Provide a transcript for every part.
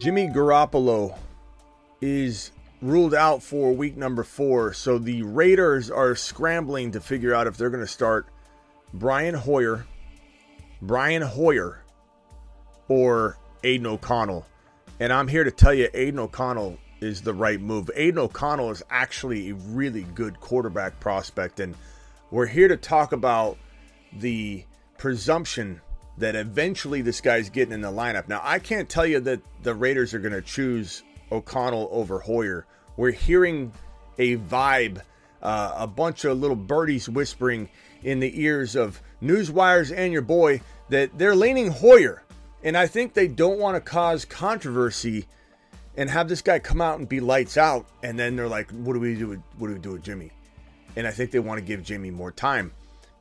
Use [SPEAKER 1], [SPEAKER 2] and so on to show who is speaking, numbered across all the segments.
[SPEAKER 1] Jimmy Garoppolo is ruled out for week number four. So the Raiders are scrambling to figure out if they're going to start Brian Hoyer, Brian Hoyer, or Aidan O'Connell. And I'm here to tell you, Aidan O'Connell is the right move. Aidan O'Connell is actually a really good quarterback prospect. And we're here to talk about the presumption that eventually this guy's getting in the lineup. Now, I can't tell you that the Raiders are going to choose O'Connell over Hoyer. We're hearing a vibe, uh, a bunch of little birdies whispering in the ears of newswires and your boy that they're leaning Hoyer. And I think they don't want to cause controversy and have this guy come out and be lights out. And then they're like, what do we do? With, what do we do with Jimmy? And I think they want to give Jimmy more time.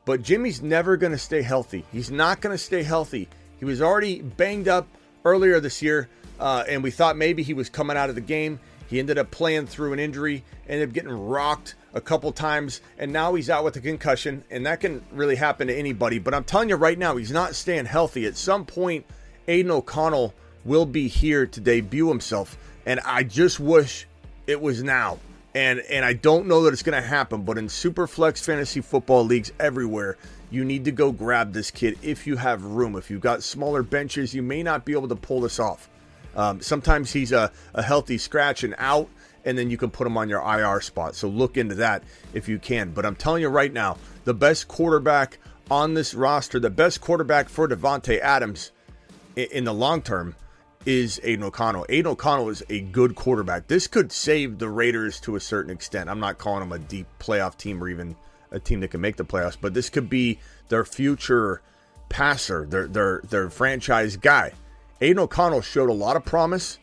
[SPEAKER 1] But Jimmy's never going to stay healthy. He's not going to stay healthy. He was already banged up earlier this year, uh, and we thought maybe he was coming out of the game. He ended up playing through an injury, ended up getting rocked a couple times, and now he's out with a concussion, and that can really happen to anybody. But I'm telling you right now, he's not staying healthy. At some point, Aidan O'Connell will be here to debut himself, and I just wish it was now and and I don't know that it's going to happen, but in Superflex fantasy football leagues everywhere, you need to go grab this kid if you have room. If you've got smaller benches, you may not be able to pull this off. Um, sometimes he's a, a healthy scratch and out, and then you can put him on your IR spot. So look into that if you can. But I'm telling you right now, the best quarterback on this roster, the best quarterback for Davante Adams in, in the long term is Aidan O'Connell. Aidan O'Connell is a good quarterback. This could save the Raiders to a certain extent. I'm not calling them a deep playoff team or even a team that can make the playoffs, but this could be their future passer, their their their franchise guy. Aidan O'Connell showed a lot of promise,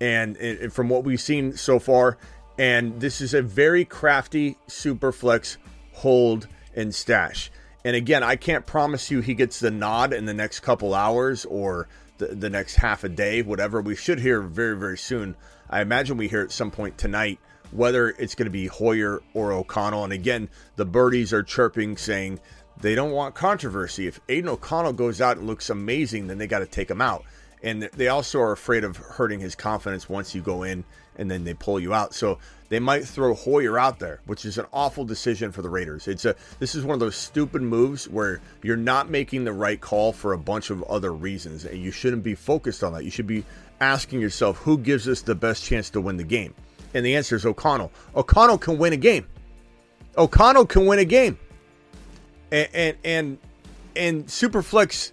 [SPEAKER 1] and, and from what we've seen so far, and this is a very crafty super flex hold and stash. And again, I can't promise you he gets the nod in the next couple hours or the, the next half a day, whatever. We should hear very, very soon. I imagine we hear at some point tonight whether it's going to be Hoyer or O'Connell. And again, the birdies are chirping saying they don't want controversy. If Aidan O'Connell goes out and looks amazing, then they got to take him out. And they also are afraid of hurting his confidence once you go in and then they pull you out. So they might throw Hoyer out there, which is an awful decision for the Raiders. It's a this is one of those stupid moves where you're not making the right call for a bunch of other reasons, and you shouldn't be focused on that. You should be asking yourself who gives us the best chance to win the game. And the answer is O'Connell. O'Connell can win a game. O'Connell can win a game. And and and, and Superflex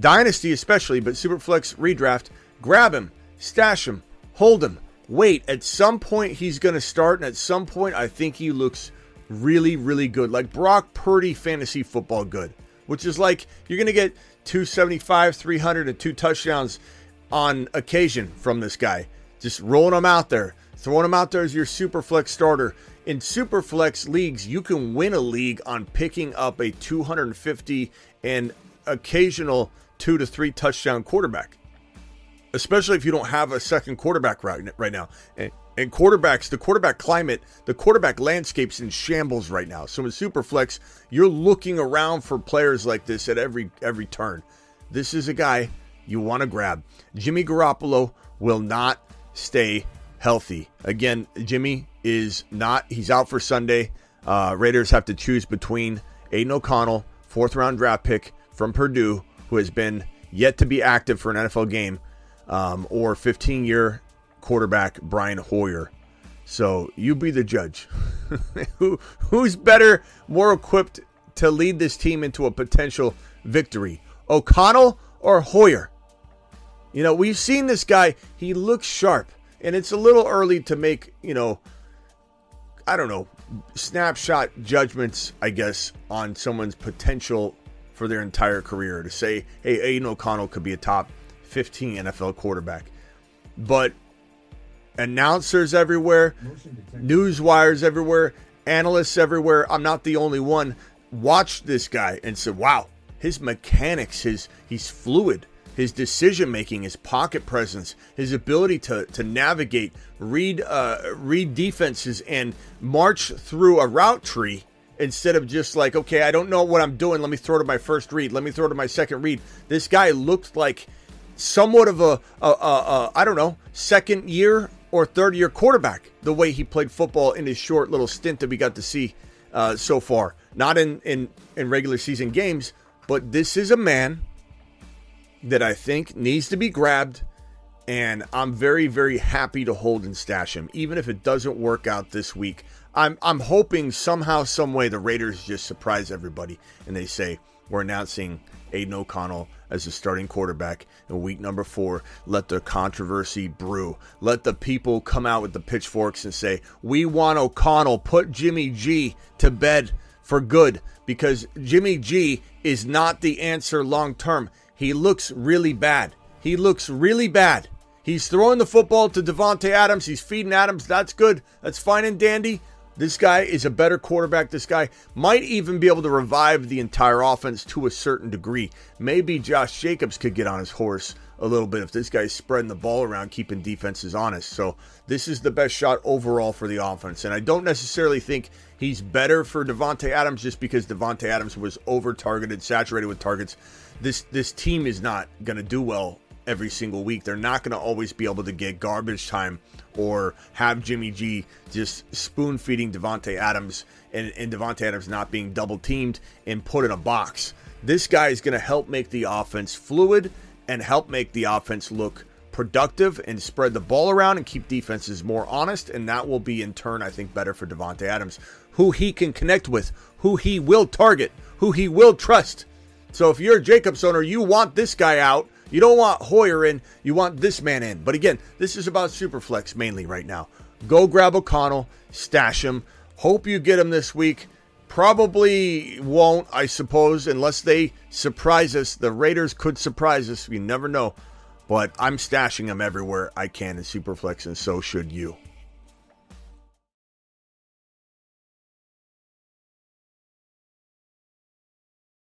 [SPEAKER 1] Dynasty especially, but Superflex redraft, grab him, stash him, hold him wait, at some point he's going to start, and at some point I think he looks really, really good. Like Brock Purdy fantasy football good, which is like you're going to get 275, 300, and two touchdowns on occasion from this guy. Just rolling them out there, throwing them out there as your Superflex starter. In Superflex leagues, you can win a league on picking up a 250 and occasional two to three touchdown quarterback especially if you don't have a second quarterback right, right now. And, and quarterbacks, the quarterback climate, the quarterback landscape's in shambles right now. So in Superflex, you're looking around for players like this at every every turn. This is a guy you want to grab. Jimmy Garoppolo will not stay healthy. Again, Jimmy is not. He's out for Sunday. Uh, Raiders have to choose between Aidan O'Connell, fourth round draft pick from Purdue, who has been yet to be active for an NFL game, um, or 15 year quarterback Brian Hoyer. So you be the judge. Who who's better, more equipped to lead this team into a potential victory? O'Connell or Hoyer? You know, we've seen this guy, he looks sharp, and it's a little early to make, you know, I don't know, snapshot judgments, I guess, on someone's potential for their entire career to say, hey, Aidan O'Connell could be a top 15 NFL quarterback. But announcers everywhere, news wires everywhere, analysts everywhere. I'm not the only one. Watched this guy and said, "Wow, his mechanics, his he's fluid, his decision making, his pocket presence, his ability to to navigate, read uh, read defenses, and march through a route tree." Instead of just like, okay, I don't know what I'm doing. Let me throw to my first read. Let me throw to my second read. This guy looked like somewhat of a, a, a, a I don't know, second year or third year quarterback, the way he played football in his short little stint that we got to see uh, so far. Not in, in, in regular season games, but this is a man that I think needs to be grabbed. And I'm very, very happy to hold and stash him, even if it doesn't work out this week. I'm, I'm hoping somehow, some way, the Raiders just surprise everybody and they say, We're announcing Aidan O'Connell as the starting quarterback in week number four. Let the controversy brew. Let the people come out with the pitchforks and say, We want O'Connell. Put Jimmy G to bed for good because Jimmy G is not the answer long term. He looks really bad. He looks really bad. He's throwing the football to Davante Adams. He's feeding Adams. That's good. That's fine and dandy. This guy is a better quarterback. This guy might even be able to revive the entire offense to a certain degree. Maybe Josh Jacobs could get on his horse a little bit if this guy's spreading the ball around, keeping defenses honest. So, this is the best shot overall for the offense. And I don't necessarily think he's better for Davante Adams just because Davante Adams was over targeted, saturated with targets. This this team is not going to do well every single week. They're not going to always be able to get garbage time or have Jimmy G just spoon feeding Davante Adams and, and Davante Adams not being double teamed and put in a box. This guy is going to help make the offense fluid and help make the offense look productive and spread the ball around and keep defenses more honest. And that will be, in turn, I think, better for Davante Adams, who he can connect with, who he will target, who he will trust. So if you're a Jacobs owner, you want this guy out you don't want Hoyer in, you want this man in. But again, this is about Superflex mainly right now. Go grab O'Connell, stash him. Hope you get him this week. Probably won't, I suppose, unless they surprise us. The Raiders could surprise us. You never know. But I'm stashing him everywhere I can in Superflex, and so should you.